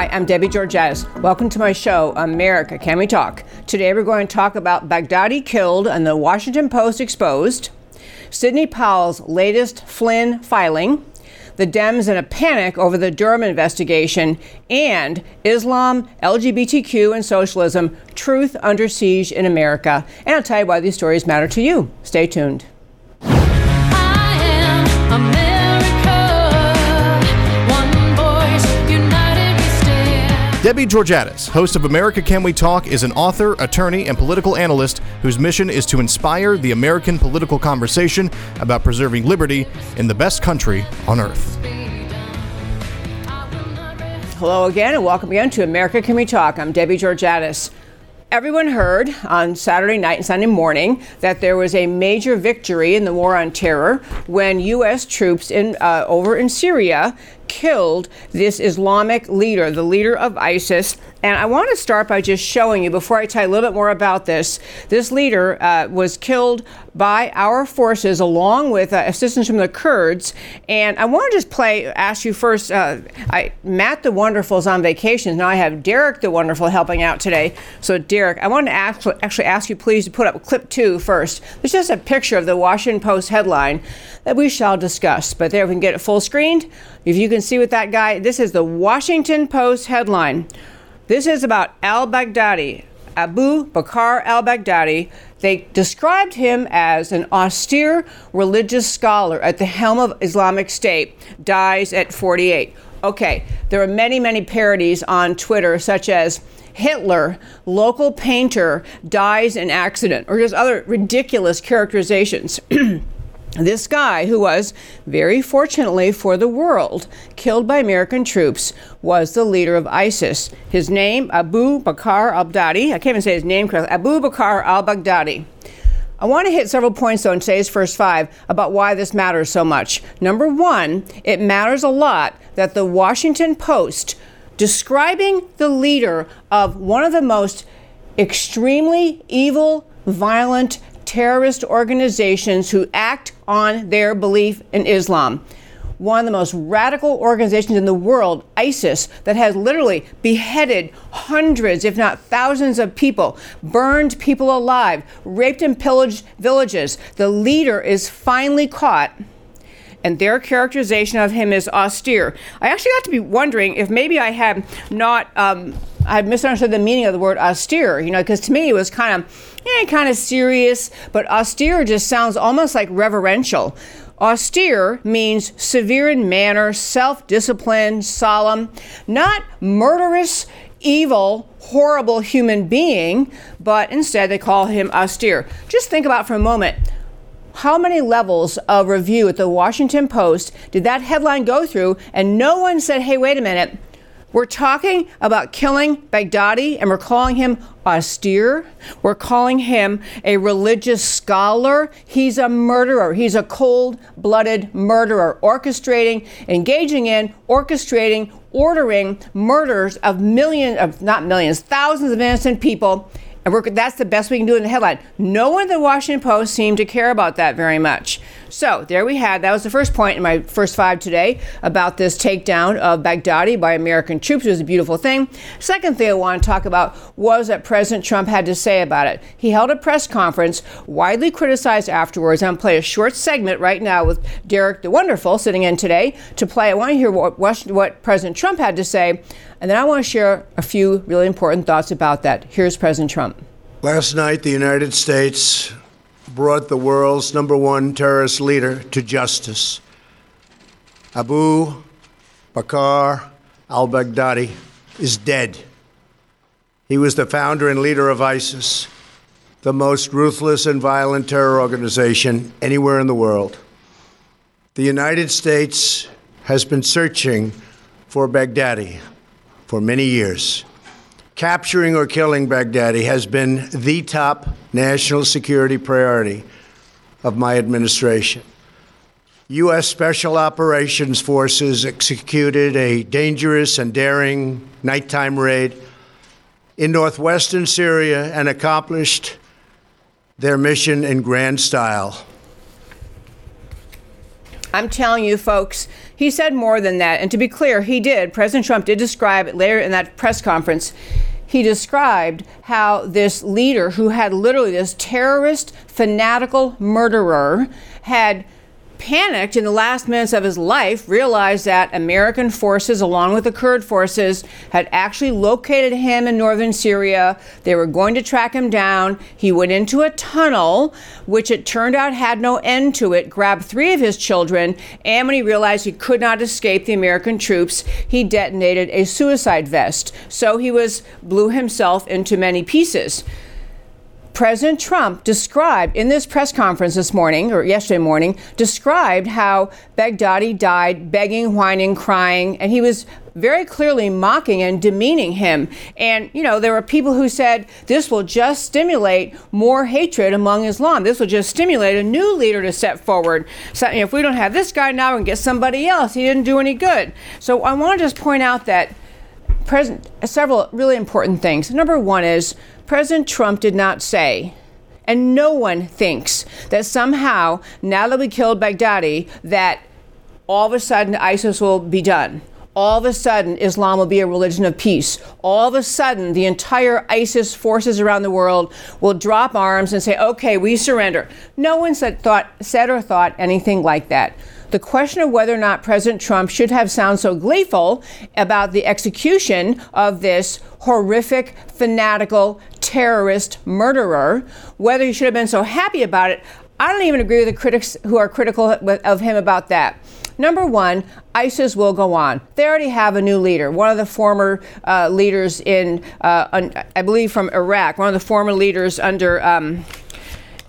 Hi, I'm Debbie Georgatos. Welcome to my show, America Can We Talk? Today we're going to talk about Baghdadi killed and the Washington Post exposed, Sidney Powell's latest Flynn filing, the Dems in a panic over the Durham investigation, and Islam, LGBTQ, and socialism truth under siege in America. And I'll tell you why these stories matter to you. Stay tuned. Debbie Georgatos, host of America Can We Talk, is an author, attorney, and political analyst whose mission is to inspire the American political conversation about preserving liberty in the best country on earth. Hello again, and welcome again to America Can We Talk. I'm Debbie Georgatos. Everyone heard on Saturday night and Sunday morning that there was a major victory in the war on terror when U.S. troops in uh, over in Syria killed this Islamic leader, the leader of ISIS. And I want to start by just showing you, before I tell you a little bit more about this, this leader uh, was killed by our forces along with uh, assistance from the Kurds. And I want to just play, ask you first, uh, I, Matt the Wonderful is on vacation. Now I have Derek the Wonderful helping out today. So, Derek, I want to actually ask you please to put up clip two first. There's just a picture of the Washington Post headline that we shall discuss. But there, we can get it full screened. If you can see with that guy, this is the Washington Post headline. This is about al Baghdadi, Abu Bakr al Baghdadi. They described him as an austere religious scholar at the helm of Islamic State, dies at 48. Okay, there are many, many parodies on Twitter, such as Hitler, local painter, dies in accident, or just other ridiculous characterizations. This guy, who was, very fortunately for the world, killed by American troops, was the leader of ISIS. His name, Abu Bakr al Baghdadi. I can't even say his name correctly. Abu Bakr al Baghdadi. I want to hit several points, though, in today's first five about why this matters so much. Number one, it matters a lot that the Washington Post, describing the leader of one of the most extremely evil, violent, terrorist organizations who act on their belief in Islam. One of the most radical organizations in the world, ISIS, that has literally beheaded hundreds, if not thousands, of people, burned people alive, raped and pillaged villages. The leader is finally caught and their characterization of him is austere. I actually got to be wondering if maybe I had not, um, I misunderstood the meaning of the word austere, you know, because to me it was kind of, yeah, kind of serious, but austere just sounds almost like reverential. Austere means severe in manner, self disciplined, solemn, not murderous, evil, horrible human being, but instead they call him austere. Just think about for a moment how many levels of review at the Washington Post did that headline go through? And no one said, hey, wait a minute. We're talking about killing Baghdadi and we're calling him austere. We're calling him a religious scholar. He's a murderer. He's a cold blooded murderer, orchestrating, engaging in, orchestrating, ordering murders of millions, of not millions, thousands of innocent people and that's the best we can do in the headline. No one in the Washington Post seemed to care about that very much. So there we had. That was the first point in my first five today about this takedown of Baghdadi by American troops. It was a beautiful thing. Second thing I want to talk about was that President Trump had to say about it. He held a press conference, widely criticized afterwards. I'm going to play a short segment right now with Derek the Wonderful sitting in today to play. I want to hear what, what President Trump had to say and then I want to share a few really important thoughts about that. Here's President Trump. Last night, the United States brought the world's number one terrorist leader to justice. Abu Bakr al Baghdadi is dead. He was the founder and leader of ISIS, the most ruthless and violent terror organization anywhere in the world. The United States has been searching for Baghdadi for many years. Capturing or killing Baghdadi has been the top national security priority of my administration. U.S. Special Operations Forces executed a dangerous and daring nighttime raid in northwestern Syria and accomplished their mission in grand style. I'm telling you, folks, he said more than that. And to be clear, he did. President Trump did describe it later in that press conference. He described how this leader, who had literally this terrorist, fanatical murderer, had panicked in the last minutes of his life, realized that American forces, along with the Kurd forces, had actually located him in northern Syria. They were going to track him down. He went into a tunnel, which it turned out had no end to it, grabbed three of his children, and when he realized he could not escape the American troops, he detonated a suicide vest. So he was blew himself into many pieces. President Trump described in this press conference this morning, or yesterday morning, described how Baghdadi died begging, whining, crying, and he was very clearly mocking and demeaning him. And, you know, there were people who said this will just stimulate more hatred among Islam. This will just stimulate a new leader to step forward. So, you know, if we don't have this guy now, can get somebody else. He didn't do any good. So I want to just point out that President, several really important things. Number one is President Trump did not say, and no one thinks that somehow, now that we killed Baghdadi, that all of a sudden ISIS will be done. All of a sudden, Islam will be a religion of peace. All of a sudden, the entire ISIS forces around the world will drop arms and say, okay, we surrender. No one said, thought, said or thought anything like that the question of whether or not President Trump should have sounded so gleeful about the execution of this horrific, fanatical, terrorist murderer, whether he should have been so happy about it, I don't even agree with the critics who are critical of him about that. Number one, ISIS will go on. They already have a new leader, one of the former uh, leaders in, uh, I believe, from Iraq, one of the former leaders under. Um,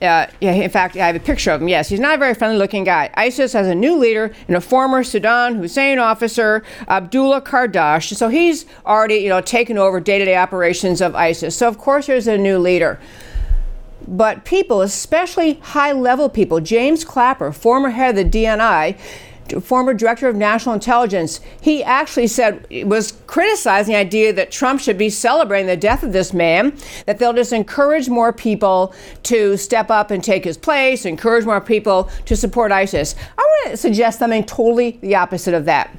uh, yeah, in fact, I have a picture of him. Yes, he's not a very friendly looking guy. ISIS has a new leader and a former Saddam Hussein officer, Abdullah Qaradash. So he's already, you know, taken over day to day operations of ISIS. So, of course, there's a new leader. But people, especially high level people, James Clapper, former head of the DNI, former director of national intelligence, he actually said, was criticizing the idea that Trump should be celebrating the death of this man, that they'll just encourage more people to step up and take his place, encourage more people to support ISIS. I want to suggest something totally the opposite of that.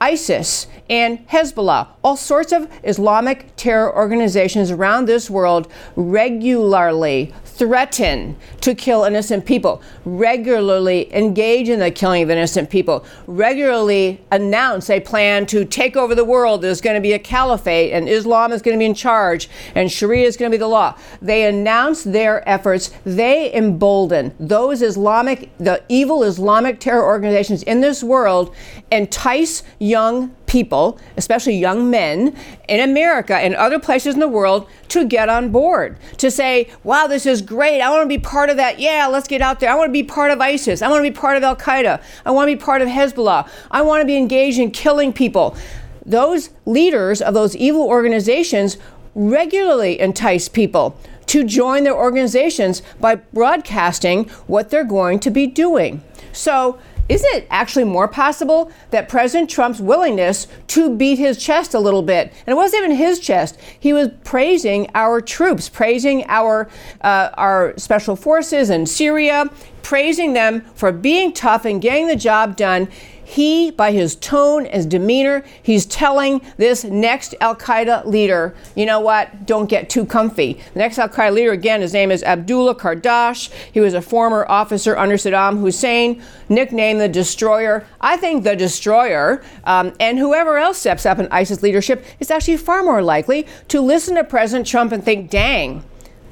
ISIS and Hezbollah, all sorts of Islamic terror organizations around this world regularly threaten to kill innocent people, regularly engage in the killing of innocent people, regularly announce a plan to take over the world. There's going to be a caliphate and Islam is going to be in charge and Sharia is going to be the law. They announce their efforts. They embolden those Islamic, the evil Islamic terror organizations in this world, entice young people, especially young men in America and other places in the world, to get on board, to say, wow, this is great. I want to be part of that. Yeah, let's get out there. I want to be part of ISIS. I want to be part of Al Qaeda. I want to be part of Hezbollah. I want to be engaged in killing people. Those leaders of those evil organizations regularly entice people to join their organizations by broadcasting what they're going to be doing. So, is it actually more possible that President Trump's willingness to beat his chest a little bit, and it wasn't even his chest, he was praising our troops, praising our, uh, our special forces in Syria, praising them for being tough and getting the job done he, by his tone, his demeanor, he's telling this next Al Qaeda leader, you know what, don't get too comfy. The next Al Qaeda leader, again, his name is Abdullah Kardash. He was a former officer under Saddam Hussein, nicknamed the Destroyer. I think the Destroyer um, and whoever else steps up in ISIS leadership is actually far more likely to listen to President Trump and think, dang,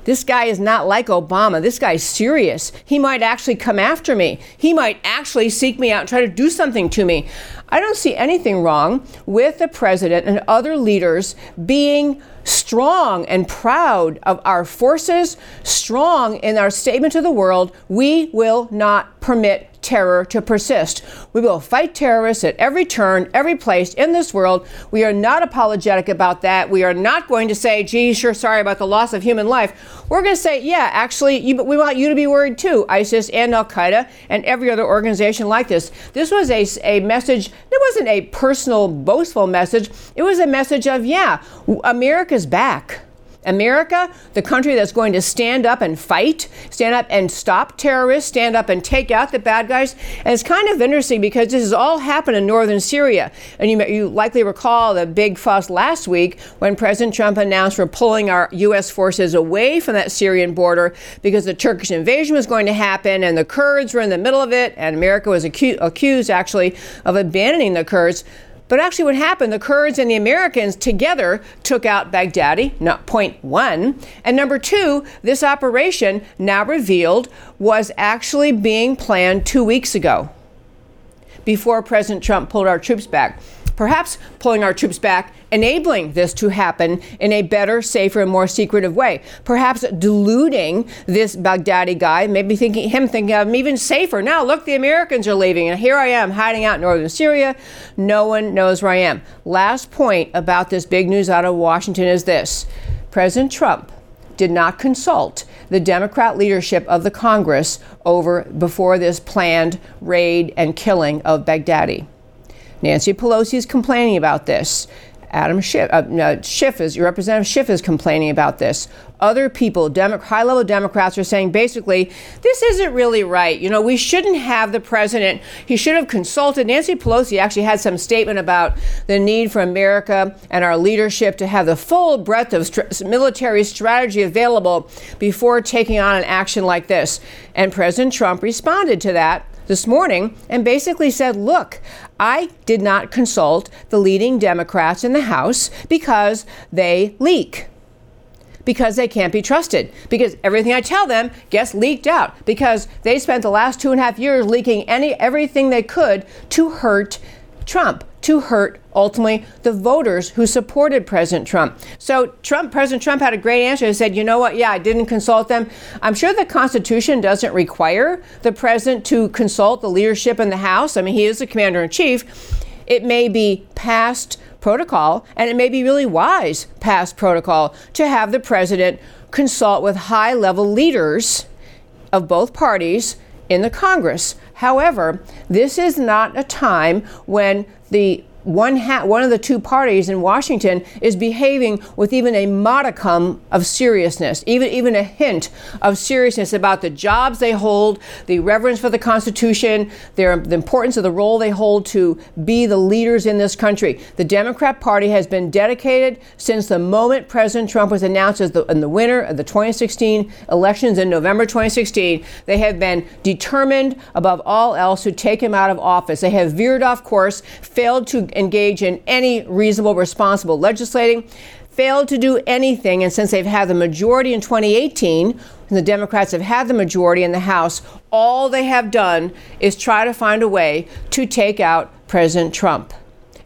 this guy is not like Obama. This guy's serious. He might actually come after me. He might actually seek me out and try to do something to me. I don't see anything wrong with the president and other leaders being strong and proud of our forces, strong in our statement to the world. We will not permit terror to persist. We will fight terrorists at every turn, every place in this world. We are not apologetic about that. We are not going to say, gee, sure, sorry about the loss of human life. We're going to say, yeah, actually, you, we want you to be worried too, ISIS and Al Qaeda and every other organization like this. This was a, a message, it wasn't a personal, boastful message. It was a message of, yeah, America's back. America, the country that's going to stand up and fight, stand up and stop terrorists, stand up and take out the bad guys. And it's kind of interesting because this has all happened in northern Syria. And you, you likely recall the big fuss last week when President Trump announced we're pulling our U.S. forces away from that Syrian border because the Turkish invasion was going to happen and the Kurds were in the middle of it. And America was acu- accused, actually, of abandoning the Kurds. But actually, what happened, the Kurds and the Americans together took out Baghdadi, not point one. And number two, this operation, now revealed, was actually being planned two weeks ago before President Trump pulled our troops back perhaps pulling our troops back, enabling this to happen in a better, safer, and more secretive way. Perhaps deluding this Baghdadi guy, maybe thinking him thinking him even safer. Now, look, the Americans are leaving, and here I am hiding out in northern Syria. No one knows where I am. Last point about this big news out of Washington is this President Trump did not consult the Democrat leadership of the Congress over before this planned raid and killing of Baghdadi. Nancy Pelosi is complaining about this. Adam Schiff, uh, Schiff is, Representative Schiff is complaining about this. Other people, Demo- high level Democrats, are saying basically, this isn't really right. You know, we shouldn't have the president, he should have consulted. Nancy Pelosi actually had some statement about the need for America and our leadership to have the full breadth of st- military strategy available before taking on an action like this. And President Trump responded to that this morning and basically said, look, I did not consult the leading Democrats in the House because they leak. Because they can't be trusted. Because everything I tell them gets leaked out. Because they spent the last two and a half years leaking any everything they could to hurt Trump, to hurt ultimately the voters who supported President Trump. So Trump, President Trump had a great answer. He said, you know what? Yeah, I didn't consult them. I'm sure the Constitution doesn't require the president to consult the leadership in the House. I mean, he is the commander in chief. It may be past protocol, and it may be really wise past protocol to have the president consult with high level leaders of both parties in the Congress. However, this is not a time when the one, ha- one of the two parties in Washington is behaving with even a modicum of seriousness, even, even a hint of seriousness about the jobs they hold, the reverence for the Constitution, their, the importance of the role they hold to be the leaders in this country. The Democrat Party has been dedicated since the moment President Trump was announced as the, the winner of the 2016 elections in November 2016. They have been determined above all else to take him out of office. They have veered off course, failed to engage in any reasonable, responsible legislating, failed to do anything. And since they've had the majority in 2018, and the Democrats have had the majority in the House, all they have done is try to find a way to take out President Trump.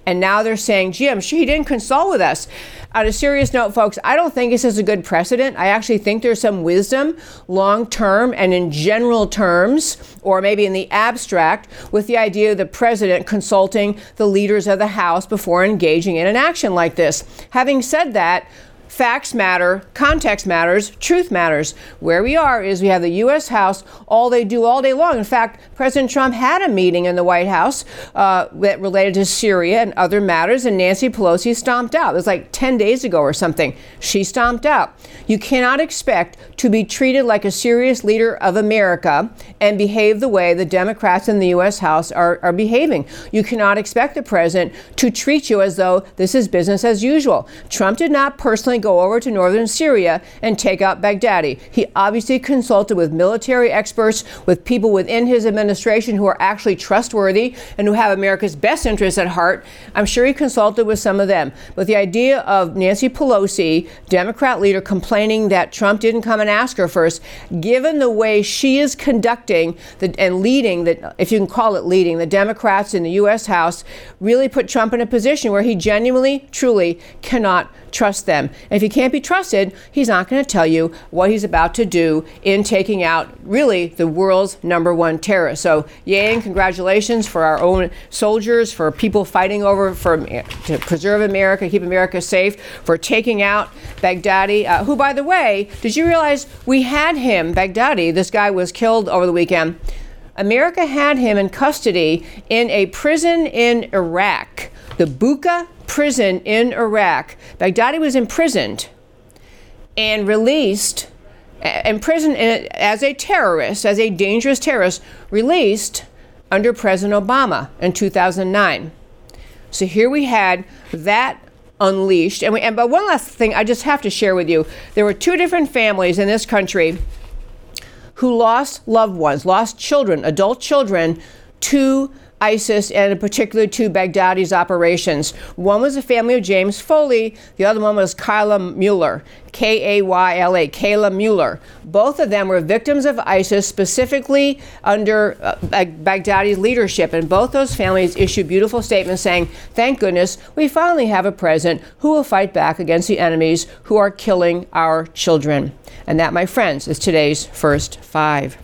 And now they're saying, Jim, I'm sure he didn't consult with us. On a serious note, folks, I don't think this is a good precedent. I actually think there's some wisdom long term and in general terms, or maybe in the abstract, with the idea of the president consulting the leaders of the House before engaging in an action like this. Having said that, Facts matter, context matters, truth matters. Where we are is we have the U.S. House, all they do all day long. In fact, President Trump had a meeting in the White House uh, that related to Syria and other matters, and Nancy Pelosi stomped out. It was like 10 days ago or something. She stomped out. You cannot expect to be treated like a serious leader of America and behave the way the Democrats in the U.S. House are, are behaving. You cannot expect the president to treat you as though this is business as usual. Trump did not personally go over to northern Syria and take out Baghdadi. He obviously consulted with military experts, with people within his administration who are actually trustworthy and who have America's best interests at heart. I'm sure he consulted with some of them. But the idea of Nancy Pelosi, Democrat leader, complaining that Trump didn't come and ask her first, given the way she is conducting the, and leading, the, if you can call it leading, the Democrats in the U.S. House, really put Trump in a position where he genuinely, truly cannot trust them. And if he can't be trusted, he's not going to tell you what he's about to do in taking out really the world's number one terrorist. So, yay and congratulations for our own soldiers, for people fighting over for to preserve America, keep America safe, for taking out Baghdadi, uh, who, by the way, did you realize we had him, Baghdadi? This guy was killed over the weekend. America had him in custody in a prison in Iraq, the Bucca prison in Iraq. Baghdadi was imprisoned and released, uh, imprisoned uh, as a terrorist, as a dangerous terrorist, released under President Obama in 2009. So here we had that unleashed. And, we, and but one last thing I just have to share with you. There were two different families in this country who lost loved ones, lost children, adult children, to ISIS and in particular to Baghdadi's operations. One was the family of James Foley, the other one was Kyla Mueller, K A Y L A, Kayla Mueller. Both of them were victims of ISIS, specifically under uh, Baghdadi's leadership. And both those families issued beautiful statements saying, Thank goodness we finally have a president who will fight back against the enemies who are killing our children. And that, my friends, is today's first five.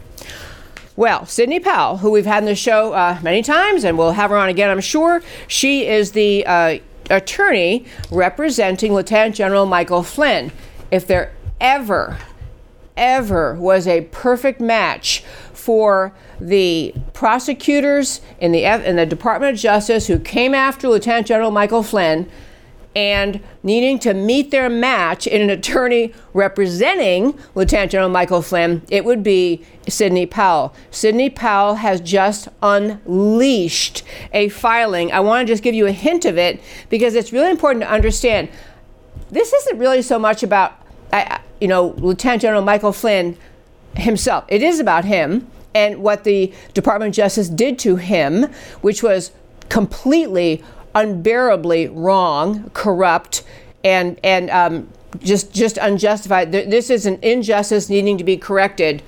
Well, Sidney Powell, who we've had in the show uh, many times, and we'll have her on again, I'm sure. She is the uh, attorney representing Lieutenant General Michael Flynn. If there ever, ever was a perfect match for the prosecutors in the, in the Department of Justice who came after Lieutenant General Michael Flynn and needing to meet their match in an attorney representing Lieutenant General Michael Flynn, it would be Sidney Powell. Sidney Powell has just unleashed a filing. I want to just give you a hint of it because it's really important to understand. This isn't really so much about, you know, Lieutenant General Michael Flynn himself. It is about him and what the Department of Justice did to him, which was completely unbearably wrong, corrupt, and and um, just just unjustified. This is an injustice needing to be corrected.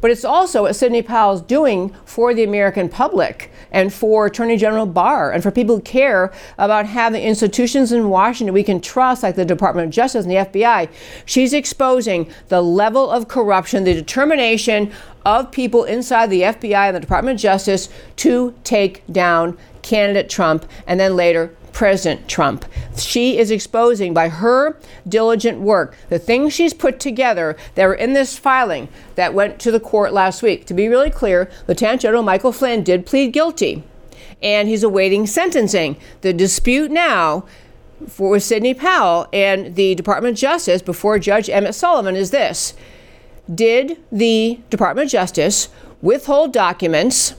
But it's also what Sidney Powell's doing for the American public and for Attorney General Barr and for people who care about having institutions in Washington we can trust, like the Department of Justice and the FBI. She's exposing the level of corruption, the determination of people inside the FBI and the Department of Justice to take down candidate Trump and then later President Trump. She is exposing by her diligent work the things she's put together that were in this filing that went to the court last week. To be really clear, Lieutenant General Michael Flynn did plead guilty and he's awaiting sentencing. The dispute now for Sidney Powell and the Department of Justice before Judge Emmett Sullivan is this Did the Department of Justice withhold documents?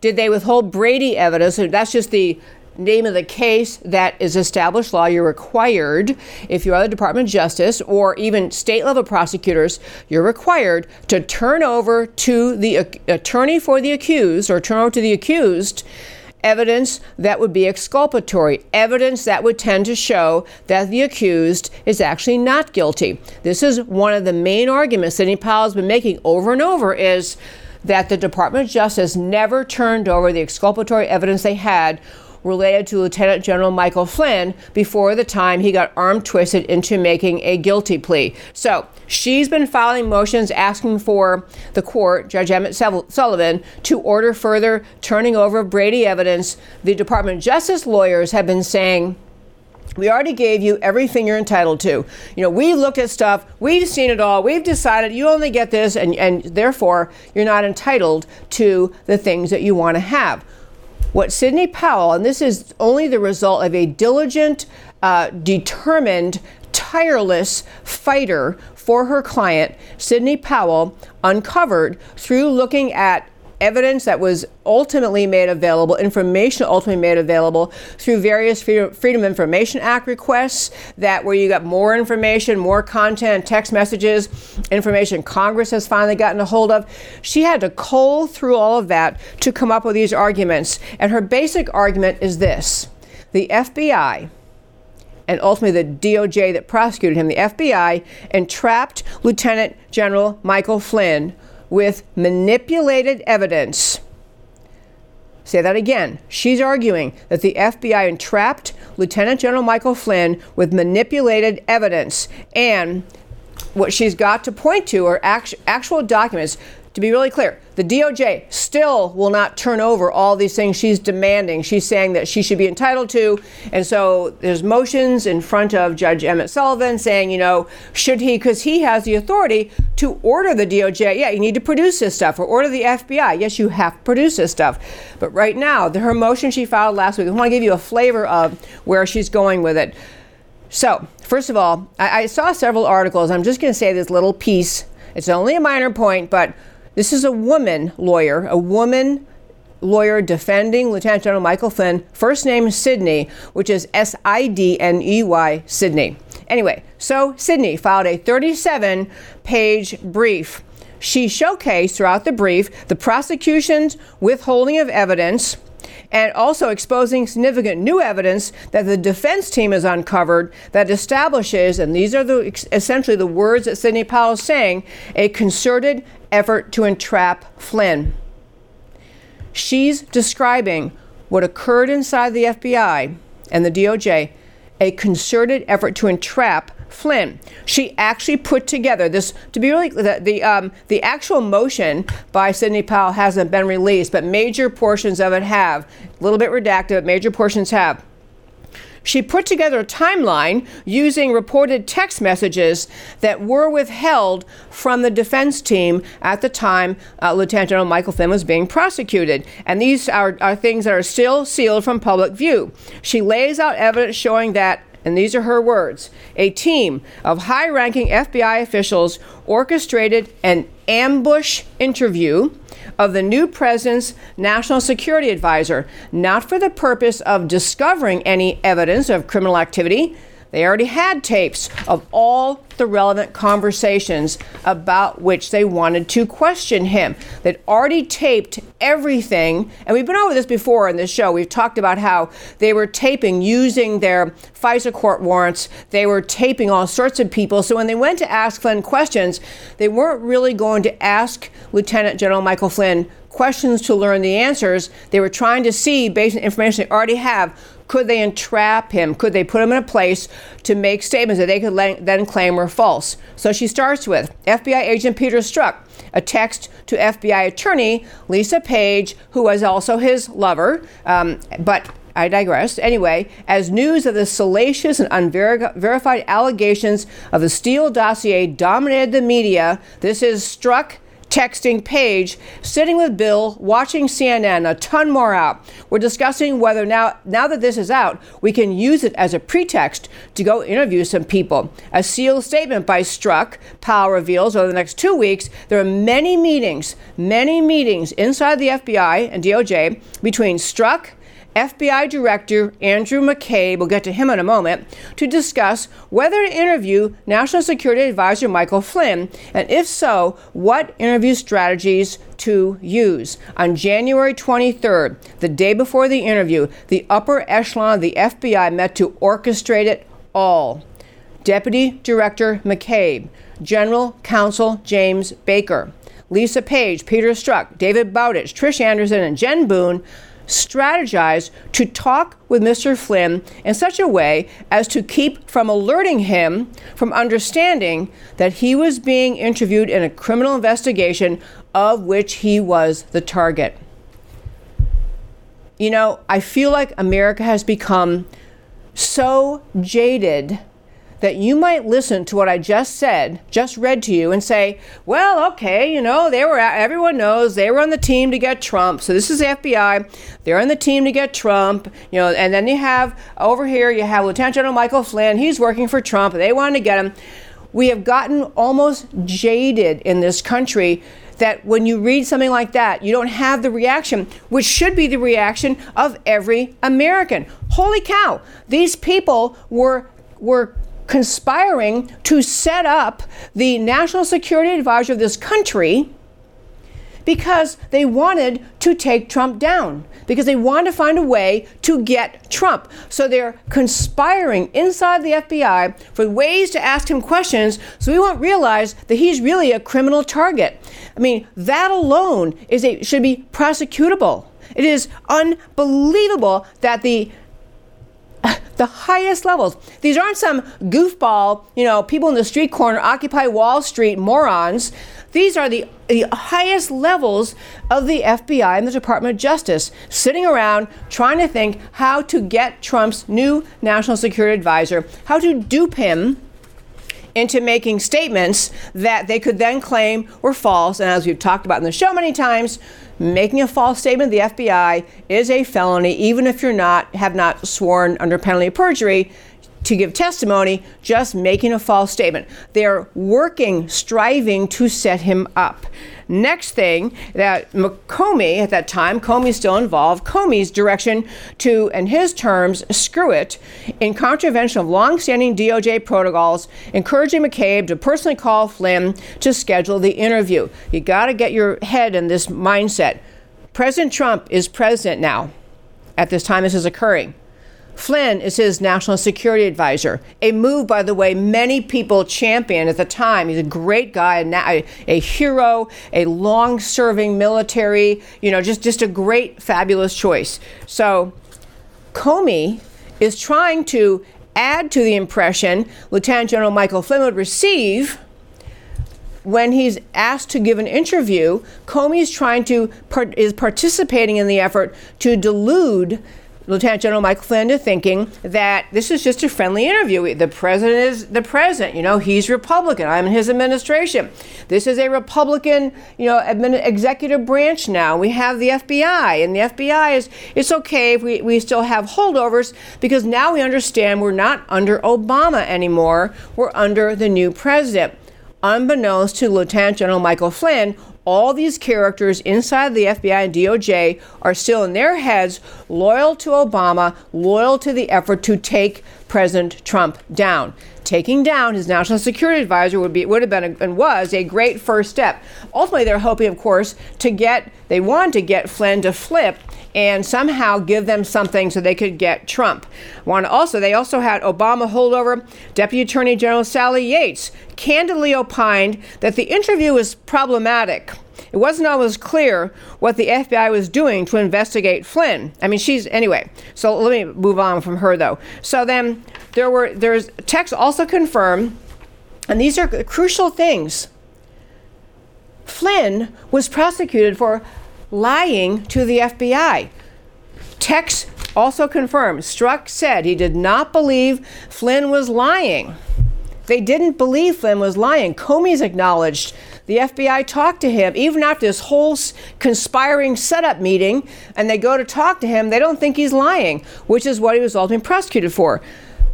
Did they withhold Brady evidence? That's just the name of the case that is established law. You're required, if you are the Department of Justice or even state level prosecutors, you're required to turn over to the attorney for the accused or turn over to the accused evidence that would be exculpatory, evidence that would tend to show that the accused is actually not guilty. This is one of the main arguments that Powell has been making over and over is that the Department of Justice never turned over the exculpatory evidence they had related to Lieutenant General Michael Flynn before the time he got arm twisted into making a guilty plea. So she's been filing motions asking for the court, Judge Emmett Sullivan, to order further turning over Brady evidence. The Department of Justice lawyers have been saying, we already gave you everything you're entitled to. You know, we looked at stuff, we've seen it all, we've decided you only get this, and, and therefore you're not entitled to the things that you want to have. What Sidney Powell, and this is only the result of a diligent, uh, determined, tireless fighter for her client, Sidney Powell, uncovered through looking at evidence that was ultimately made available, information ultimately made available through various Freedom Information Act requests that where you got more information, more content, text messages, information Congress has finally gotten a hold of. She had to cull through all of that to come up with these arguments. And her basic argument is this the FBI and ultimately the DOJ that prosecuted him, the FBI, entrapped Lieutenant General Michael Flynn with manipulated evidence. Say that again. She's arguing that the FBI entrapped Lieutenant General Michael Flynn with manipulated evidence. And what she's got to point to are actual documents to be really clear, the DOJ still will not turn over all these things she's demanding. She's saying that she should be entitled to. And so there's motions in front of Judge Emmett Sullivan saying, you know, should he, because he has the authority to order the DOJ, yeah, you need to produce this stuff, or order the FBI, yes, you have to produce this stuff. But right now, the, her motion she filed last week, I want to give you a flavor of where she's going with it. So, first of all, I, I saw several articles. I'm just going to say this little piece. It's only a minor point, but this is a woman lawyer, a woman lawyer defending Lieutenant General Michael Flynn, first name Sidney, which is S I D N E Y, Sidney. Anyway, so Sidney filed a 37 page brief. She showcased throughout the brief the prosecution's withholding of evidence and also exposing significant new evidence that the defense team has uncovered that establishes, and these are the essentially the words that Sidney Powell is saying, a concerted effort to entrap Flynn. She's describing what occurred inside the FBI and the DOJ, a concerted effort to entrap Flynn. She actually put together this to be really the the, um, the actual motion by Sidney Powell hasn't been released, but major portions of it have. A little bit redacted, but major portions have. She put together a timeline using reported text messages that were withheld from the defense team at the time uh, Lieutenant General Michael Flynn was being prosecuted. And these are, are things that are still sealed from public view. She lays out evidence showing that and these are her words a team of high ranking FBI officials orchestrated an ambush interview of the new president's national security advisor, not for the purpose of discovering any evidence of criminal activity. They already had tapes of all the relevant conversations about which they wanted to question him. They'd already taped everything, and we've been over this before in this show. We've talked about how they were taping using their FISA court warrants. They were taping all sorts of people. So when they went to ask Flynn questions, they weren't really going to ask Lieutenant General Michael Flynn questions to learn the answers. They were trying to see, based on information they already have, could they entrap him? Could they put him in a place to make statements that they could then claim were false? So she starts with FBI agent Peter Strzok, a text to FBI attorney Lisa Page, who was also his lover, um, but I digress. Anyway, as news of the salacious and unverified allegations of the Steele dossier dominated the media, this is Strzok texting Page, sitting with Bill, watching CNN, a ton more out. We're discussing whether now, now that this is out, we can use it as a pretext to go interview some people. A sealed statement by Strzok, Powell reveals over the next two weeks, there are many meetings, many meetings inside the FBI and DOJ between Strzok, FBI Director Andrew McCabe, we'll get to him in a moment, to discuss whether to interview National Security Advisor Michael Flynn, and if so, what interview strategies to use. On January 23rd, the day before the interview, the upper echelon of the FBI met to orchestrate it all. Deputy Director McCabe, General Counsel James Baker, Lisa Page, Peter Strzok, David Bowditch, Trish Anderson, and Jen Boone strategize to talk with Mr. Flynn in such a way as to keep from alerting him from understanding that he was being interviewed in a criminal investigation of which he was the target. You know, I feel like America has become so jaded that you might listen to what I just said, just read to you, and say, well, okay, you know, they were, everyone knows they were on the team to get Trump. So this is the FBI. They're on the team to get Trump, you know, and then you have over here, you have Lieutenant General Michael Flynn. He's working for Trump. They wanted to get him. We have gotten almost jaded in this country that when you read something like that, you don't have the reaction, which should be the reaction of every American. Holy cow, these people were were conspiring to set up the national security advisor of this country because they wanted to take Trump down, because they wanted to find a way to get Trump. So they're conspiring inside the FBI for ways to ask him questions so we won't realize that he's really a criminal target. I mean, that alone is a, should be prosecutable. It is unbelievable that the the highest levels. These aren't some goofball, you know, people in the street corner, Occupy Wall Street morons. These are the, the highest levels of the FBI and the Department of Justice sitting around trying to think how to get Trump's new national security advisor, how to dupe him into making statements that they could then claim were false. And as we've talked about in the show many times, making a false statement to the FBI is a felony, even if you're not have not sworn under penalty of perjury. To give testimony, just making a false statement. They're working, striving to set him up. Next thing that Comey at that time, Comey's still involved, Comey's direction to, in his terms, screw it, in contravention of long-standing DOJ protocols, encouraging McCabe to personally call Flynn to schedule the interview. You got to get your head in this mindset. President Trump is president now at this time this is occurring. Flynn is his national security advisor. A move, by the way, many people championed at the time. He's a great guy, a, a hero, a long serving military, you know, just, just a great, fabulous choice. So Comey is trying to add to the impression Lieutenant General Michael Flynn would receive when he's asked to give an interview, Comey is trying to is participating in the effort to delude Lieutenant General Michael Flynn into thinking that this is just a friendly interview. The president is the president. You know, he's Republican. I'm in his administration. This is a Republican, you know, executive branch now. We have the FBI, and the FBI is it's okay if we, we still have holdovers because now we understand we're not under Obama anymore. We're under the new president. Unbeknownst to Lieutenant General Michael Flynn, all these characters inside the FBI and DOJ are still in their heads loyal to Obama, loyal to the effort to take President Trump down. Taking down his national security advisor would be would have been a, and was a great first step. Ultimately, they're hoping, of course, to get they want to get Flynn to flip and somehow give them something so they could get Trump. Want also they also had Obama holdover Deputy Attorney General Sally Yates candidly opined that the interview was problematic. It wasn't always clear what the FBI was doing to investigate Flynn. I mean, she's anyway. So let me move on from her though. So then there were there's texts also confirm, and these are crucial things. Flynn was prosecuted for lying to the FBI. Tex also confirmed Strzok said he did not believe Flynn was lying. They didn't believe Flynn was lying. Comey's acknowledged the FBI talked to him even after this whole conspiring setup meeting, and they go to talk to him. They don't think he's lying, which is what he was ultimately prosecuted for.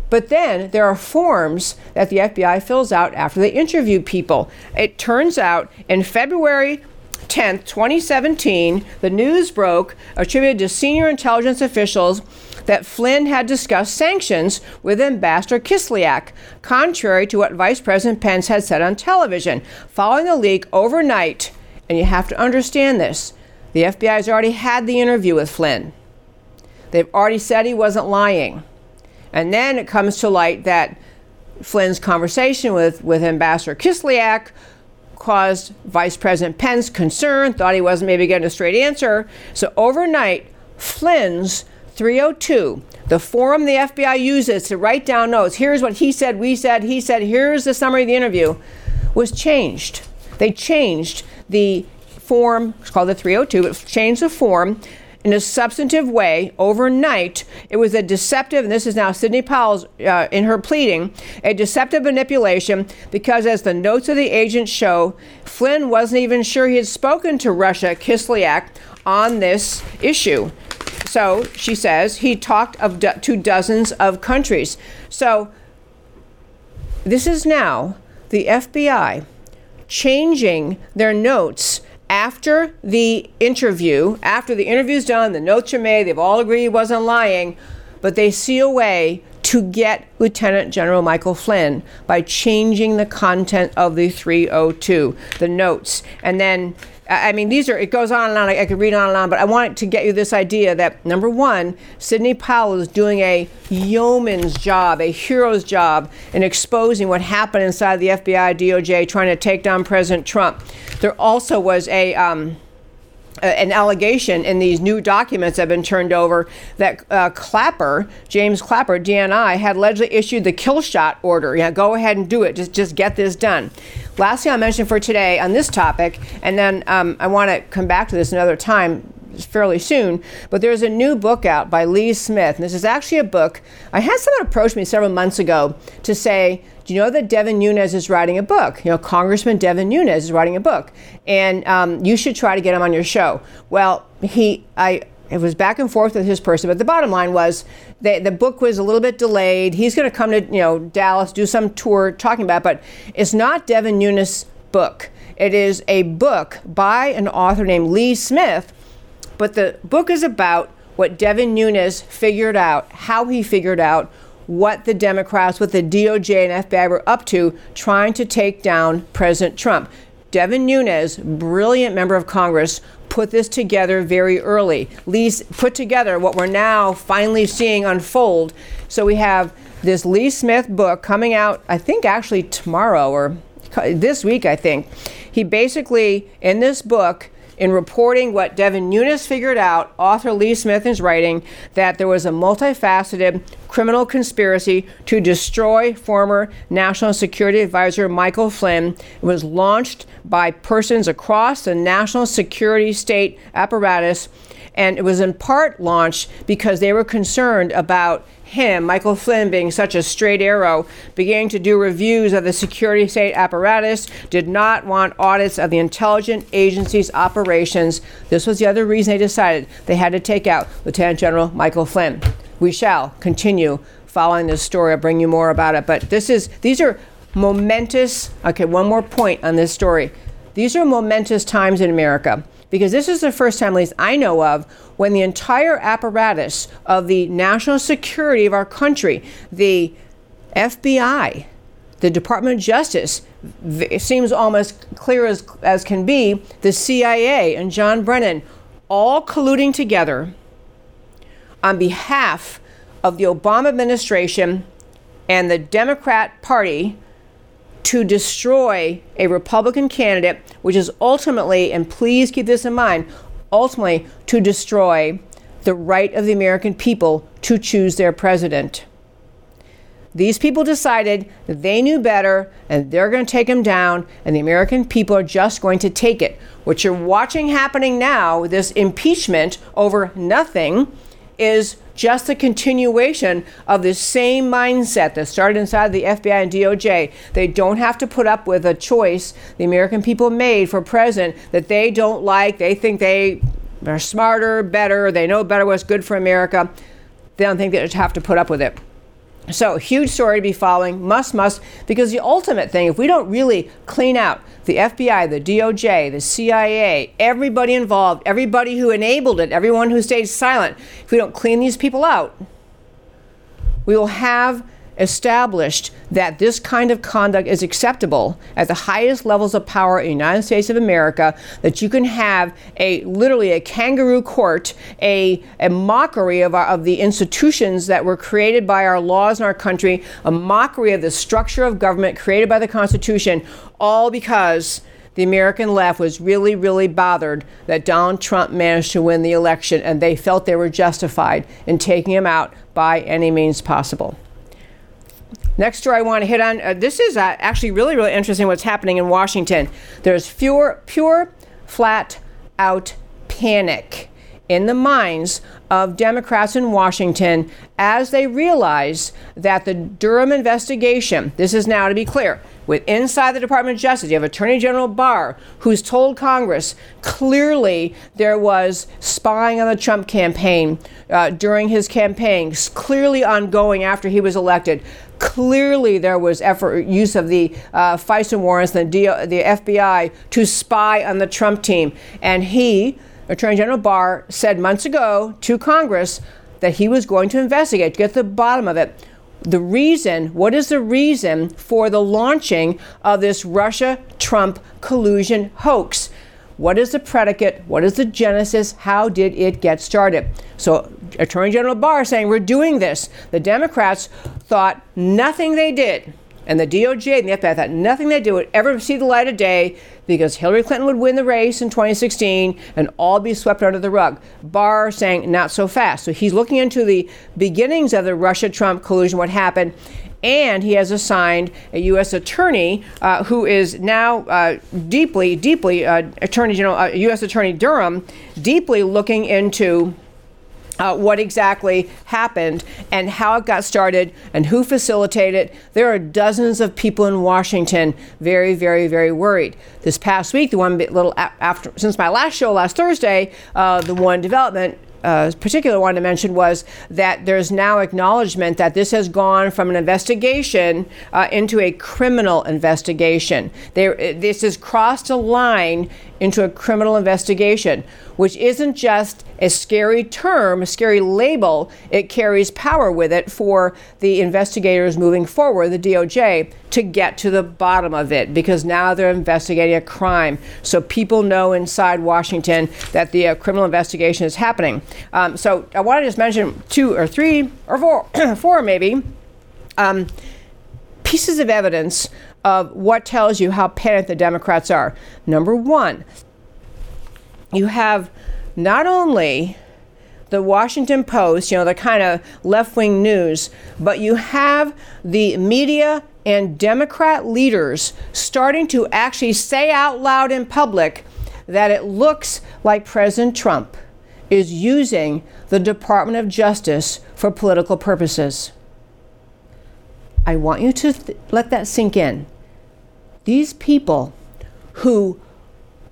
But then there are forms that the FBI fills out after they interview people. It turns out in February 10th, 2017, the news broke attributed to senior intelligence officials that Flynn had discussed sanctions with Ambassador Kislyak, contrary to what Vice President Pence had said on television. Following the leak overnight, and you have to understand this, the FBI has already had the interview with Flynn. They've already said he wasn't lying. And then it comes to light that Flynn's conversation with, with Ambassador Kislyak caused Vice President Pence concern, thought he wasn't maybe getting a straight answer. So overnight, Flynn's 302, the forum the FBI uses to write down notes, here's what he said, we said, he said, here's the summary of the interview, was changed. They changed the form, it's called the 302, but changed the form in a substantive way overnight. It was a deceptive, and this is now Sidney Powell's uh, in her pleading, a deceptive manipulation because, as the notes of the agent show, Flynn wasn't even sure he had spoken to Russia Kislyak on this issue. So she says he talked of do- to dozens of countries. So this is now the FBI changing their notes after the interview, after the interview's done, the notes are made, they've all agreed he wasn't lying, but they see a way to get Lieutenant General Michael Flynn by changing the content of the 302, the notes. And then, I mean, these are, it goes on and on. I, I could read on and on, but I wanted to get you this idea that number one, Sidney Powell is doing a yeoman's job, a hero's job in exposing what happened inside the FBI, DOJ, trying to take down President Trump. There also was a, um, an allegation in these new documents that have been turned over that uh, Clapper, James Clapper, DNI, had allegedly issued the kill shot order. Yeah, go ahead and do it. Just just get this done. Last thing I'll mention for today on this topic, and then um, I want to come back to this another time fairly soon, but there's a new book out by Lee Smith. And this is actually a book. I had someone approach me several months ago to say, do you know that Devin Nunes is writing a book? You know, Congressman Devin Nunes is writing a book, and um, you should try to get him on your show. Well, he, I it was back and forth with his person, but the bottom line was that the book was a little bit delayed. He's going to come to you know Dallas, do some tour talking about, it, but it's not Devin Nunes' book. It is a book by an author named Lee Smith, but the book is about what Devin Nunes figured out, how he figured out what the Democrats, what the DOJ and FBI were up to trying to take down President Trump. Devin Nunes, brilliant member of Congress, put this together very early. Lee put together what we're now finally seeing unfold. So we have this Lee Smith book coming out, I think actually tomorrow or this week, I think. He basically, in this book, in reporting what Devin Nunes figured out, author Lee Smith is writing that there was a multifaceted criminal conspiracy to destroy former National Security Advisor Michael Flynn. It was launched by persons across the national security state apparatus, and it was in part launched because they were concerned about him, Michael Flynn, being such a straight arrow, beginning to do reviews of the security state apparatus, did not want audits of the intelligence agency's operations. This was the other reason they decided they had to take out Lieutenant General Michael Flynn. We shall continue following this story. I'll bring you more about it. But this is these are momentous. Okay, one more point on this story. These are momentous times in America because this is the first time, at least I know of, when the entire apparatus of the national security of our country, the FBI, the Department of Justice, it seems almost clear as, as can be, the CIA and John Brennan, all colluding together on behalf of the Obama administration and the Democrat Party to destroy a Republican candidate, which is ultimately, and please keep this in mind, ultimately to destroy the right of the American people to choose their president. These people decided they knew better and they're going to take him down, and the American people are just going to take it. What you're watching happening now, this impeachment over nothing, is just a continuation of the same mindset that started inside the FBI and DOJ. They don't have to put up with a choice the American people made for president that they don't like. They think they are smarter, better, they know better what's good for America. They don't think they have to put up with it. So, huge story to be following, must, must, because the ultimate thing, if we don't really clean out the FBI, the DOJ, the CIA, everybody involved, everybody who enabled it, everyone who stayed silent, if we don't clean these people out, we will have established that this kind of conduct is acceptable at the highest levels of power in the United States of America, that you can have a literally a kangaroo court, a, a mockery of, our, of the institutions that were created by our laws in our country, a mockery of the structure of government created by the Constitution, all because the American left was really, really bothered that Donald Trump managed to win the election and they felt they were justified in taking him out by any means possible. Next story I want to hit on uh, this is uh, actually really, really interesting what's happening in Washington. There's pure, pure, flat out panic in the minds of Democrats in Washington as they realize that the Durham investigation, this is now to be clear, with inside the Department of Justice, you have Attorney General Barr, who's told Congress clearly there was spying on the Trump campaign uh, during his campaign, clearly ongoing after he was elected. Clearly, there was effort use of the uh, FISA warrants, the, the FBI, to spy on the Trump team, and he Attorney General Barr said months ago to Congress that he was going to investigate to get to the bottom of it. The reason, what is the reason for the launching of this Russia Trump collusion hoax? What is the predicate? What is the genesis? How did it get started? So, Attorney General Barr saying we're doing this. The Democrats thought nothing they did and the DOJ and the FBI thought nothing they do would ever see the light of day because Hillary Clinton would win the race in 2016 and all be swept under the rug. Barr saying not so fast. So he's looking into the beginnings of the Russia Trump collusion, what happened. And he has assigned a U.S. attorney uh, who is now uh, deeply, deeply, uh, Attorney General, U.S. Uh, attorney Durham, deeply looking into uh, what exactly happened and how it got started and who facilitated it. There are dozens of people in Washington very, very, very worried. This past week, the one little after since my last show last Thursday, uh, the one development. uh, particular one to mention was that there's now acknowledgement that this has gone from an investigation uh, into a criminal investigation. There, this has crossed a line into a criminal investigation, which isn't just a scary term, a scary label. It carries power with it for the investigators moving forward, the DOJ, to get to the bottom of it because now they're investigating a crime. So people know inside Washington that the uh, criminal investigation is happening. Um, so I want to just mention two or three or four, four maybe. Um, pieces of evidence of what tells you how panicked the Democrats are. Number one, you have not only the Washington Post, you know, the kind of left wing news, but you have the media and Democrat leaders starting to actually say out loud in public that it looks like President Trump is using the Department of Justice for political purposes. I want you to th- let that sink in these people who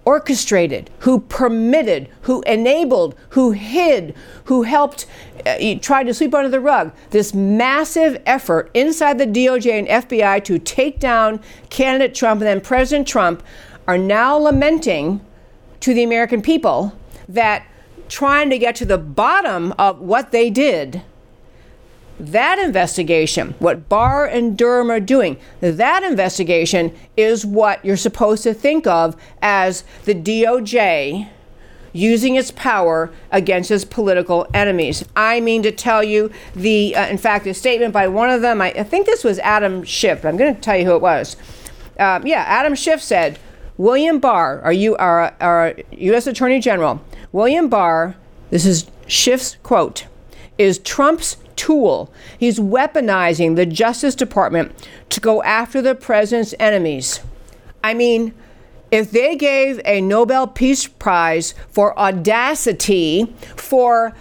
orchestrated, who permitted, who enabled, who hid, who helped uh, try to sweep under the rug this massive effort inside the DOJ and FBI to take down candidate Trump and then President Trump are now lamenting to the American people that trying to get to the bottom of what they did that investigation, what Barr and Durham are doing, that investigation is what you're supposed to think of as the DOJ using its power against its political enemies. I mean to tell you, the uh, in fact, a statement by one of them, I, I think this was Adam Schiff. I'm going to tell you who it was. Um, yeah, Adam Schiff said, William Barr, are you our, our U.S. Attorney General? William Barr, this is Schiff's quote, is Trump's tool. He's weaponizing the Justice Department to go after the president's enemies. I mean, if they gave a Nobel Peace Prize for audacity, for,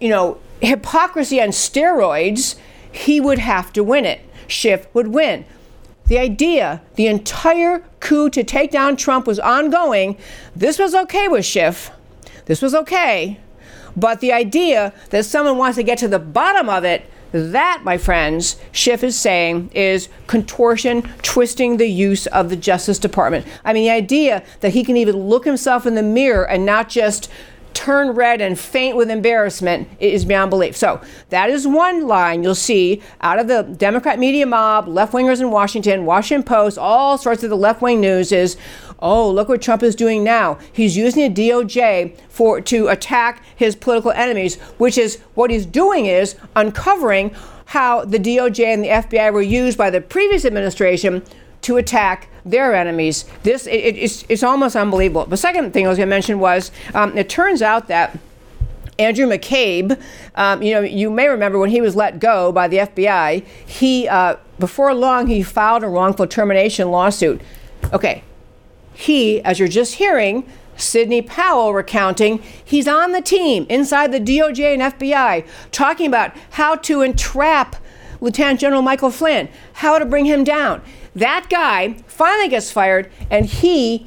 you know, hypocrisy on steroids, he would have to win it. Schiff would win. The idea, the entire coup to take down Trump was ongoing. This was okay with Schiff. This was okay. But the idea that someone wants to get to the bottom of it, that, my friends, Schiff is saying is contortion, twisting the use of the Justice Department. I mean, the idea that he can even look himself in the mirror and not just turn red and faint with embarrassment is beyond belief. So that is one line you'll see out of the Democrat media mob, left wingers in Washington, Washington Post, all sorts of the left wing news is oh, look what Trump is doing now. He's using the DOJ for to attack his political enemies, which is what he's doing is uncovering how the DOJ and the FBI were used by the previous administration to attack their enemies. This it, it's, it's almost unbelievable. The second thing I was going to mention was um, it turns out that. Andrew McCabe, um, you know, you may remember when he was let go by the FBI, he, uh, before long, he filed a wrongful termination lawsuit. Okay, he, as you're just hearing, Sidney Powell recounting, he's on the team inside the DOJ and FBI talking about how to entrap Lieutenant General Michael Flynn, how to bring him down. That guy finally gets fired and he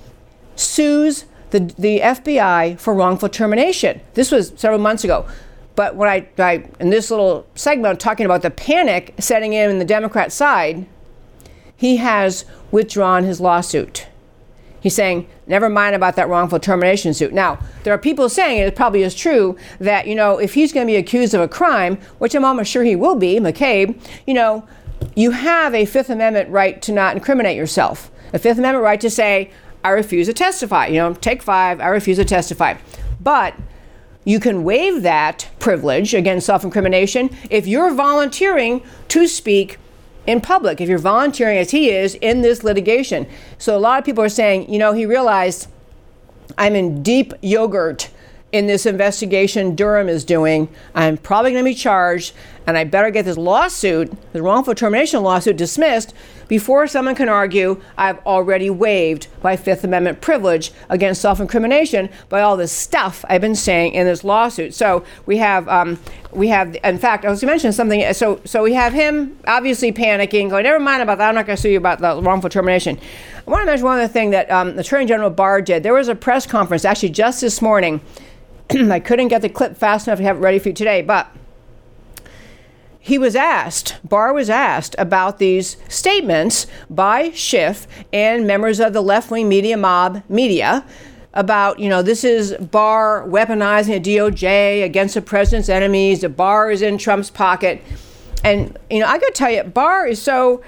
sues the, the FBI for wrongful termination. This was several months ago. But when I, I in this little segment, talking about the panic setting in in the Democrat side, he has withdrawn his lawsuit. He's saying, never mind about that wrongful termination suit. Now, there are people saying it probably is true that, you know, if he's going to be accused of a crime, which I'm almost sure he will be, McCabe, you know, you have a Fifth Amendment right to not incriminate yourself. A Fifth Amendment right to say, I refuse to testify. You know, take five, I refuse to testify. But you can waive that privilege against self incrimination if you're volunteering to speak in public, if you're volunteering as he is in this litigation. So a lot of people are saying, you know, he realized I'm in deep yogurt in this investigation Durham is doing. I'm probably going to be charged, and I better get this lawsuit, the wrongful termination lawsuit, dismissed before someone can argue I've already waived my Fifth Amendment privilege against self incrimination by all this stuff I've been saying in this lawsuit. So we have, um, we have, in fact, I was going to mention something. So, so we have him obviously panicking, going, never mind about that. I'm not going to sue you about the wrongful termination. I want to mention one other thing that um, Attorney General Barr did. There was a press conference actually just this morning I couldn't get the clip fast enough to have it ready for you today, but he was asked, Barr was asked about these statements by Schiff and members of the left wing media mob media about, you know, this is Barr weaponizing a DOJ against the president's enemies, the Barr is in Trump's pocket. And, you know, I gotta tell you, Barr is so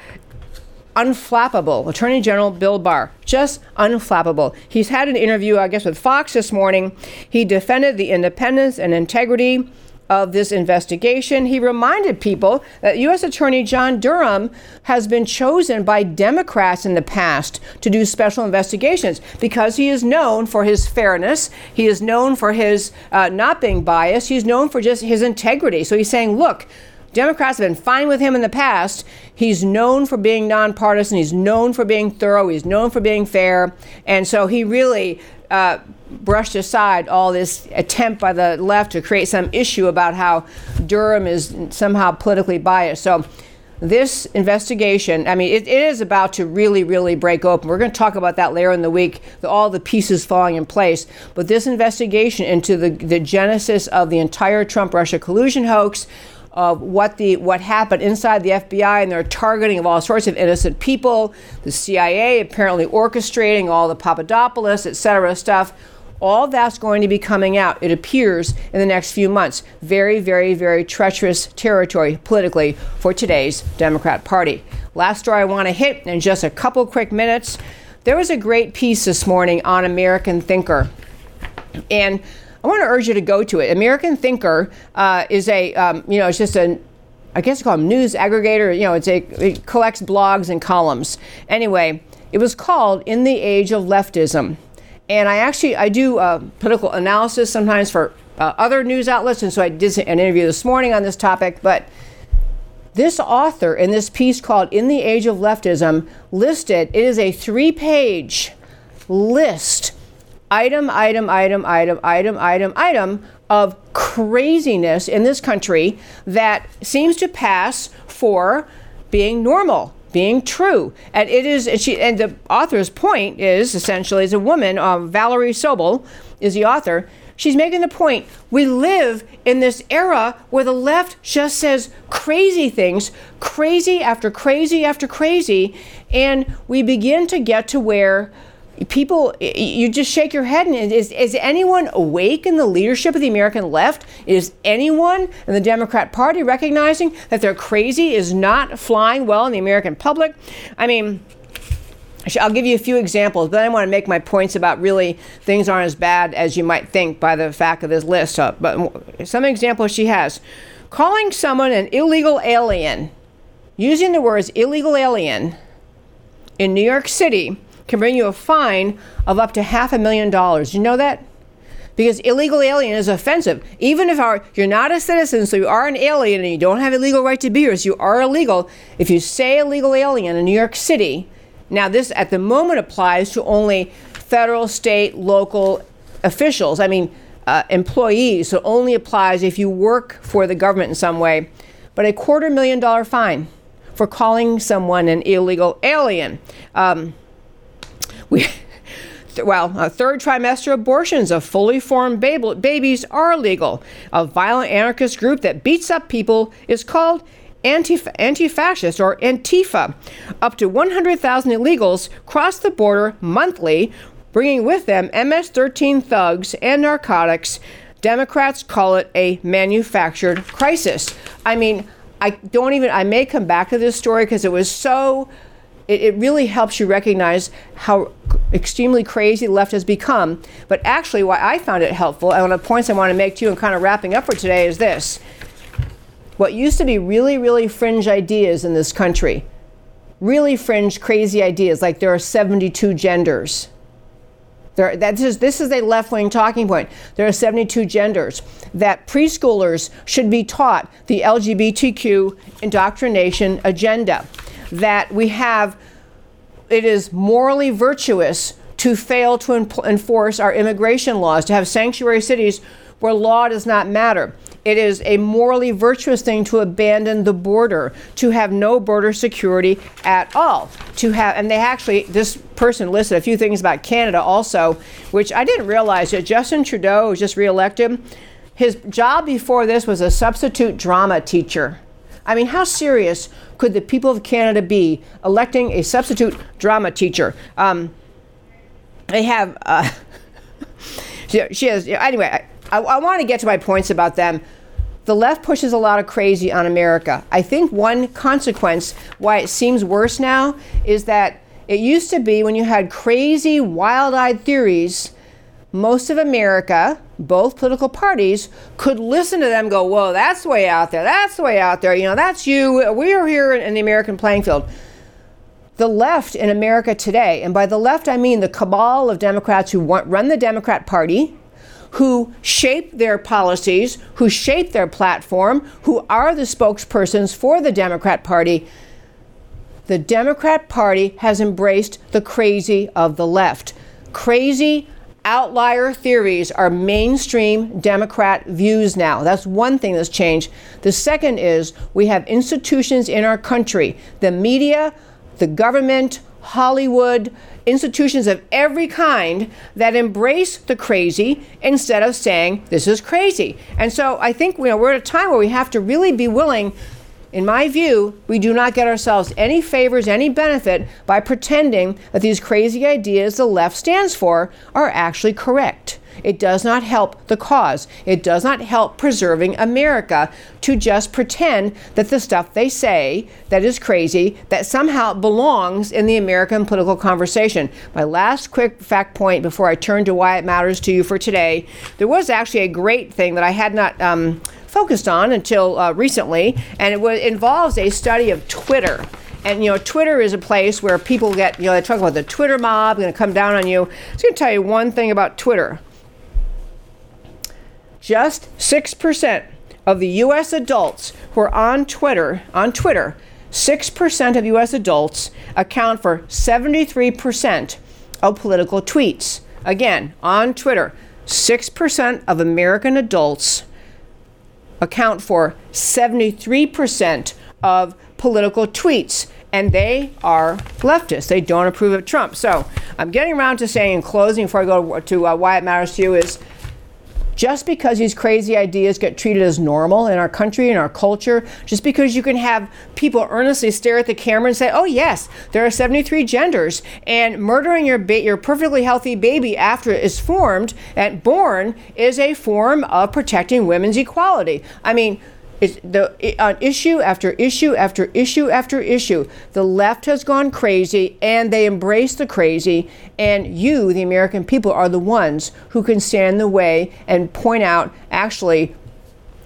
unflappable. Attorney General Bill Barr, just unflappable. He's had an interview, I guess, with Fox this morning. He defended the independence and integrity of this investigation. He reminded people that U.S. Attorney John Durham has been chosen by Democrats in the past to do special investigations because he is known for his fairness. He is known for his uh, not being biased. He's known for just his integrity. So he's saying, look, Democrats have been fine with him in the past. He's known for being nonpartisan. He's known for being thorough. He's known for being fair. And so he really uh, brushed aside all this attempt by the left to create some issue about how Durham is somehow politically biased. So this investigation, I mean, it, it is about to really, really break open. We're going to talk about that later in the week, the, all the pieces falling in place. But this investigation into the, the genesis of the entire Trump Russia collusion hoax, of what the what happened inside the FBI and their targeting of all sorts of innocent people, the CIA apparently orchestrating all the Papadopoulos, et cetera, stuff. All that's going to be coming out, it appears, in the next few months. Very, very, very treacherous territory politically for today's Democrat Party. Last story I want to hit in just a couple quick minutes. There was a great piece this morning on American Thinker. And I want to urge you to go to it. American Thinker uh, is a, um, you know, it's just a, I guess you call them news aggregator. You know, it's a, it collects blogs and columns. Anyway, it was called In the Age of Leftism. And I actually, I do uh, political analysis sometimes for uh, other news outlets. And so I did an interview this morning on this topic. But this author in this piece called In the Age of Leftism listed, it is a three page list item, item, item, item, item, item, item of craziness in this country that seems to pass for being normal, being true. And it is, and, she, and the author's point is essentially, as a woman, um, Valerie Sobel is the author. She's making the point we live in this era where the left just says crazy things, crazy after crazy after crazy, and we begin to get to where people you just shake your head and is, is anyone awake in the leadership of the american left is anyone in the democrat party recognizing that they're crazy is not flying well in the american public i mean I'll give you a few examples, but I want to make my points about really things aren't as bad as you might think by the fact of this list. Uh, but some examples she has calling someone an illegal alien, using the words illegal alien in New York City can bring you a fine of up to half a million dollars. You know that? Because illegal alien is offensive. Even if our, you're not a citizen, so you are an alien and you don't have a legal right to be here, so you are illegal. If you say illegal alien in New York City, now this at the moment applies to only federal, state, local officials. I mean, uh, employees. So it only applies if you work for the government in some way. But a quarter million dollar fine for calling someone an illegal alien. Um, we well, uh, third trimester abortions of fully formed babies are legal. A violent anarchist group that beats up people is called anti fascist or Antifa. Up to 100,000 illegals cross the border monthly, bringing with them MS 13 thugs and narcotics. Democrats call it a manufactured crisis. I mean, I don't even, I may come back to this story because it was so it, it really helps you recognize how extremely crazy the left has become. But actually, why I found it helpful, and one of the points I want to make to you and kind of wrapping up for today is this. What used to be really, really fringe ideas in this country, really fringe, crazy ideas, like there are 72 genders. There, that is, this is a left wing talking point. There are 72 genders. That preschoolers should be taught the LGBTQ indoctrination agenda that we have, it is morally virtuous to fail to enforce our immigration laws, to have sanctuary cities where law does not matter. it is a morally virtuous thing to abandon the border, to have no border security at all. To have, and they actually, this person listed a few things about Canada also, which I didn't realize that Justin Trudeau was just reelected. His job before this was a substitute drama teacher. I mean, how serious could the people of Canada be electing a substitute drama teacher? Um, they have, uh, she, she has, anyway, I, I want to get to my points about them. The left pushes a lot of crazy on America. I think one consequence why it seems worse now is that it used to be when you had crazy, wild eyed theories, most of America, both political parties, could listen to them go, Whoa, that's way out there. That's way out there. You know, that's you. We're here in the American playing field. The left in America today, and by the left I mean the cabal of Democrats who want, run the Democrat Party, who shape their policies, who shape their platform, who are the spokespersons for the Democrat Party. The Democrat Party has embraced the crazy of the left. Crazy outlier theories are mainstream Democrat views now. That's one thing that's changed. The second is we have institutions in our country, the media, the government, Hollywood, institutions of every kind that embrace the crazy instead of saying this is crazy. And so I think you know, we're at a time where we have to really be willing. In my view, we do not get ourselves any favors, any benefit by pretending that these crazy ideas the left stands for are actually correct. It does not help the cause. It does not help preserving America to just pretend that the stuff they say that is crazy, that somehow belongs in the American political conversation. My last quick fact point before I turn to why it matters to you for today there was actually a great thing that I had not. Um, focused on until uh, recently, and it was, involves a study of Twitter and you know twitter is a place where people get you know they talk about the twitter mob going to come down on you i'm going to tell you one thing about twitter just 6% of the US adults who are on Twitter, on Twitter, 6% of US adults account for 73% of political tweets. Again, on Twitter, 6% of American adults account for 73% of political tweets and they are leftists. They don't approve of Trump. So I'm getting around to saying in closing, before I go to uh, why it matters to you, is just because these crazy ideas get treated as normal in our country and our culture, just because you can have people earnestly stare at the camera and say, "Oh yes, there are 73 genders," and murdering your ba- your perfectly healthy baby after it is formed and born is a form of protecting women's equality. I mean, the on issue after issue after issue after issue, the left has gone crazy and they embrace the crazy. And you, the American people, are the ones who can stand the way and point out actually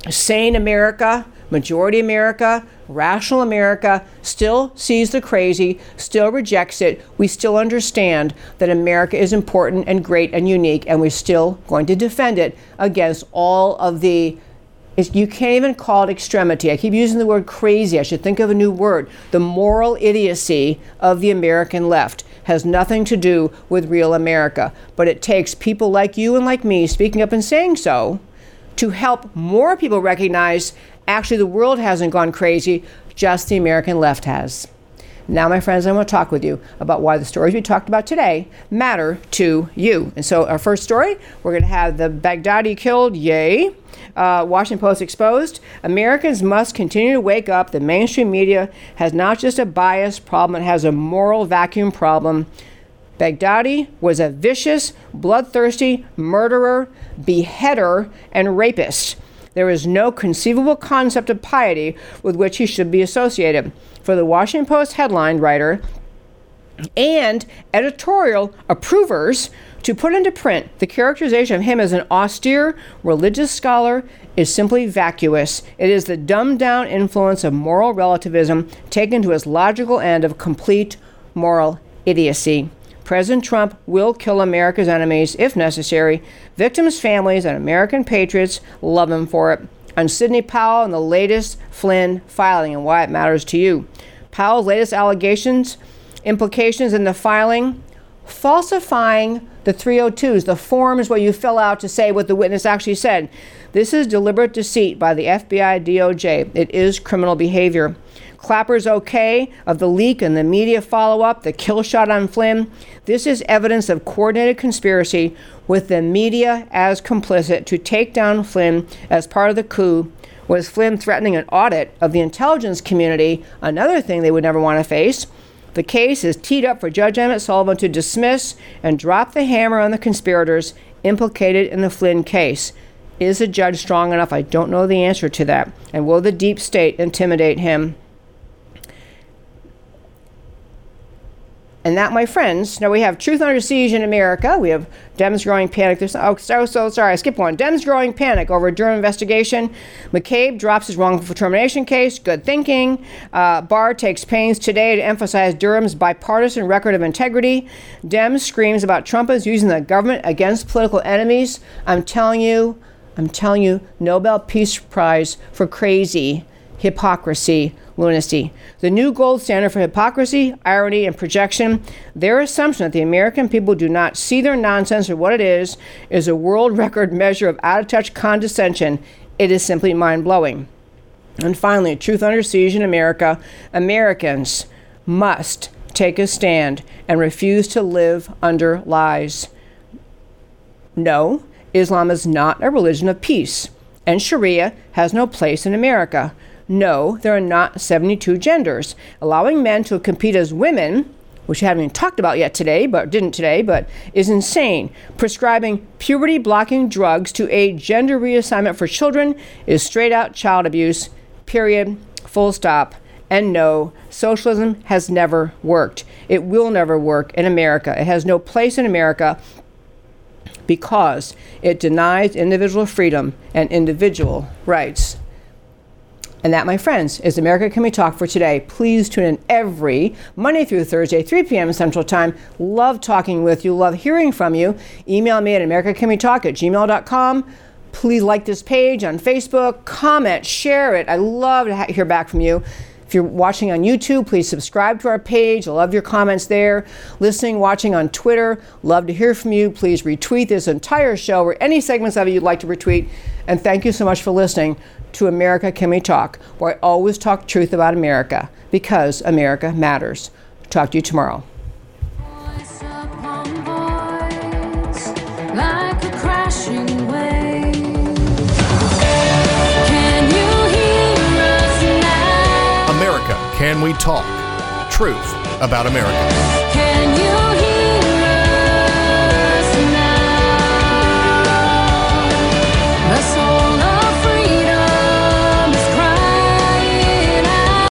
sane America, majority America, rational America still sees the crazy, still rejects it. We still understand that America is important and great and unique, and we're still going to defend it against all of the it's, you can't even call it extremity. I keep using the word crazy. I should think of a new word. The moral idiocy of the American left has nothing to do with real America. But it takes people like you and like me speaking up and saying so to help more people recognize actually the world hasn't gone crazy, just the American left has. Now, my friends, I want to talk with you about why the stories we talked about today matter to you. And so, our first story, we're going to have the Baghdadi killed, yay. Uh, Washington Post exposed. Americans must continue to wake up. The mainstream media has not just a bias problem, it has a moral vacuum problem. Baghdadi was a vicious, bloodthirsty murderer, beheader, and rapist. There is no conceivable concept of piety with which he should be associated. For the Washington Post headline writer and editorial approvers to put into print the characterization of him as an austere religious scholar is simply vacuous. It is the dumbed down influence of moral relativism taken to its logical end of complete moral idiocy. President Trump will kill America's enemies if necessary. Victims' families and American patriots love him for it. On Sidney Powell and the latest Flynn filing and why it matters to you. Powell's latest allegations, implications in the filing, falsifying the 302s. The forms where you fill out to say what the witness actually said. This is deliberate deceit by the FBI DOJ. It is criminal behavior. Clapper's okay of the leak and the media follow up, the kill shot on Flynn. This is evidence of coordinated conspiracy with the media as complicit to take down Flynn as part of the coup. Was Flynn threatening an audit of the intelligence community? Another thing they would never want to face. The case is teed up for Judge Emmett Sullivan to dismiss and drop the hammer on the conspirators implicated in the Flynn case. Is the judge strong enough? I don't know the answer to that. And will the deep state intimidate him? And that, my friends, now we have Truth Under Siege in America. We have Dems growing panic. There's, oh, so, so sorry, I skipped one. Dems growing panic over Durham investigation. McCabe drops his wrongful termination case. Good thinking. Uh, Barr takes pains today to emphasize Durham's bipartisan record of integrity. Dems screams about Trump is using the government against political enemies. I'm telling you, I'm telling you, Nobel Peace Prize for crazy hypocrisy lunacy. The new gold standard for hypocrisy, irony, and projection, their assumption that the American people do not see their nonsense or what it is, is a world record measure of out of touch condescension. It is simply mind blowing. And finally, truth under siege in America Americans must take a stand and refuse to live under lies. No, Islam is not a religion of peace, and Sharia has no place in America. No, there are not 72 genders. Allowing men to compete as women, which we haven't even talked about yet today, but didn't today, but is insane. Prescribing puberty blocking drugs to aid gender reassignment for children is straight out child abuse, period, full stop. And no, socialism has never worked. It will never work in America. It has no place in America because it denies individual freedom and individual rights. And that, my friends, is America Can We Talk for today. Please tune in every Monday through Thursday, 3 p.m. Central Time. Love talking with you, love hearing from you. Email me at americacanwetalk at gmail.com. Please like this page on Facebook, comment, share it. I love to hear back from you. If you're watching on YouTube, please subscribe to our page. I love your comments there. Listening, watching on Twitter, love to hear from you. Please retweet this entire show or any segments of it you'd like to retweet. And thank you so much for listening to America Can We Talk, where I always talk truth about America because America matters. Talk to you tomorrow. America Can We Talk? Truth about America.